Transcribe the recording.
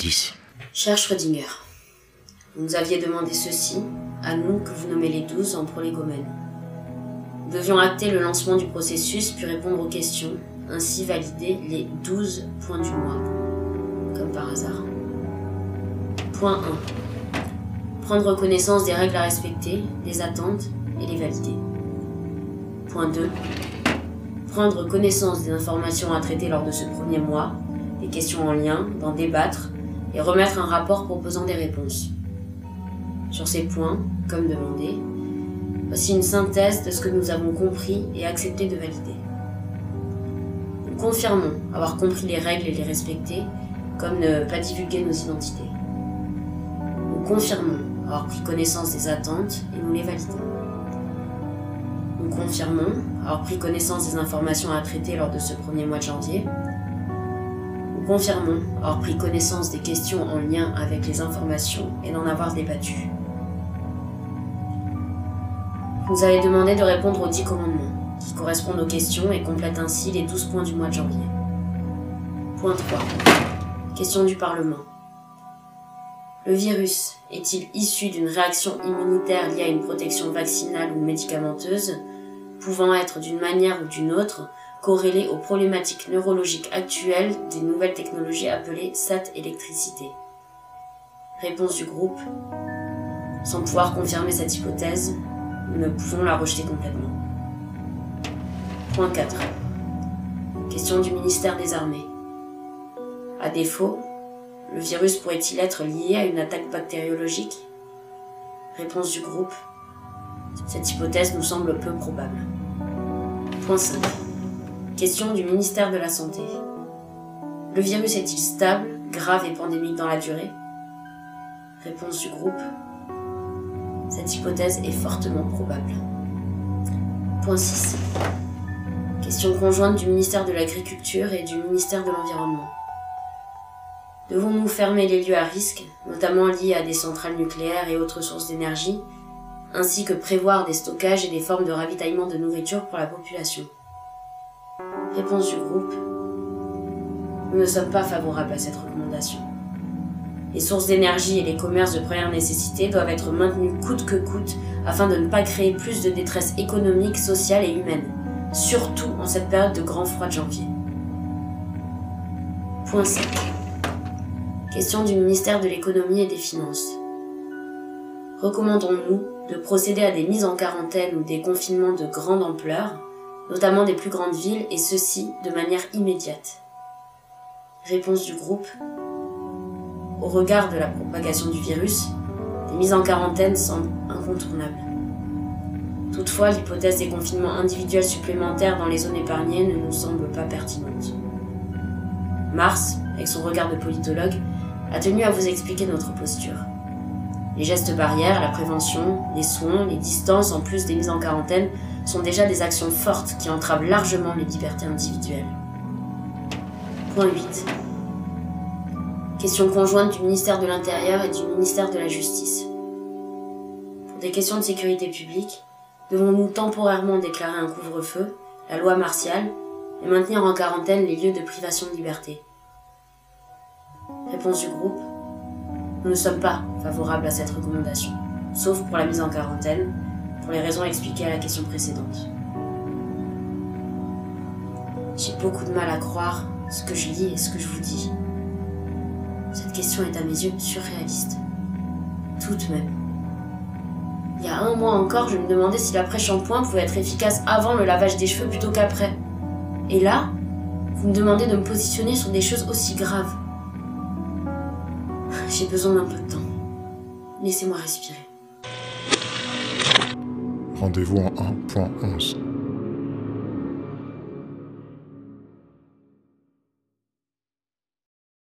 10. Cher Schrödinger, vous nous aviez demandé ceci, à nous que vous nommez les douze en prolégomènes. Nous devions acter le lancement du processus puis répondre aux questions, ainsi valider les douze points du mois, comme par hasard. Point 1. Prendre connaissance des règles à respecter, des attentes et les valider. Point 2. Prendre connaissance des informations à traiter lors de ce premier mois, des questions en lien, d'en débattre et remettre un rapport proposant des réponses. Sur ces points, comme demandé, voici une synthèse de ce que nous avons compris et accepté de valider. Nous confirmons avoir compris les règles et les respecter, comme ne pas divulguer nos identités. Nous confirmons avoir pris connaissance des attentes et nous les validons. Nous confirmons avoir pris connaissance des informations à traiter lors de ce premier mois de janvier. Confirmons avoir pris connaissance des questions en lien avec les informations et d'en avoir débattu. Vous avez demandé de répondre aux 10 commandements, qui correspondent aux questions et complètent ainsi les 12 points du mois de janvier. Point 3. Question du Parlement. Le virus est-il issu d'une réaction immunitaire liée à une protection vaccinale ou médicamenteuse, pouvant être d'une manière ou d'une autre corrélée aux problématiques neurologiques actuelles des nouvelles technologies appelées SAT-électricité Réponse du groupe. Sans pouvoir confirmer cette hypothèse, nous ne pouvons la rejeter complètement. Point 4. Question du ministère des Armées. À défaut, le virus pourrait-il être lié à une attaque bactériologique? Réponse du groupe. Cette hypothèse nous semble peu probable. Point 5. Question du ministère de la Santé. Le virus est-il stable, grave et pandémique dans la durée? Réponse du groupe. Cette hypothèse est fortement probable. Point 6. Question conjointe du ministère de l'Agriculture et du ministère de l'Environnement. Devons-nous fermer les lieux à risque, notamment liés à des centrales nucléaires et autres sources d'énergie, ainsi que prévoir des stockages et des formes de ravitaillement de nourriture pour la population? Réponse du groupe. Nous ne sommes pas favorables à cette recommandation. Les sources d'énergie et les commerces de première nécessité doivent être maintenus coûte que coûte afin de ne pas créer plus de détresse économique, sociale et humaine, surtout en cette période de grand froid de janvier. Point 5. Question du ministère de l'économie et des finances. Recommandons-nous de procéder à des mises en quarantaine ou des confinements de grande ampleur, notamment des plus grandes villes, et ceci de manière immédiate Réponse du groupe. Au regard de la propagation du virus, des mises en quarantaine semblent incontournables. Toutefois, l'hypothèse des confinements individuels supplémentaires dans les zones épargnées ne nous semble pas pertinente. Mars, avec son regard de politologue, a tenu à vous expliquer notre posture. Les gestes barrières, la prévention, les soins, les distances en plus des mises en quarantaine sont déjà des actions fortes qui entravent largement les libertés individuelles. Point 8. Question conjointe du ministère de l'Intérieur et du ministère de la Justice. Pour des questions de sécurité publique, devons-nous temporairement déclarer un couvre-feu, la loi martiale, et maintenir en quarantaine les lieux de privation de liberté? Réponse du groupe. Nous ne sommes pas favorables à cette recommandation, sauf pour la mise en quarantaine, pour les raisons expliquées à la question précédente. J'ai beaucoup de mal à croire ce que je lis et ce que je vous dis. Cette question est à mes yeux surréaliste. Toute même. Il y a un mois encore, je me demandais si l'après-shampoing pouvait être efficace avant le lavage des cheveux plutôt qu'après. Et là, vous me demandez de me positionner sur des choses aussi graves. J'ai besoin d'un peu de temps. Laissez-moi respirer. Rendez-vous en 1.11.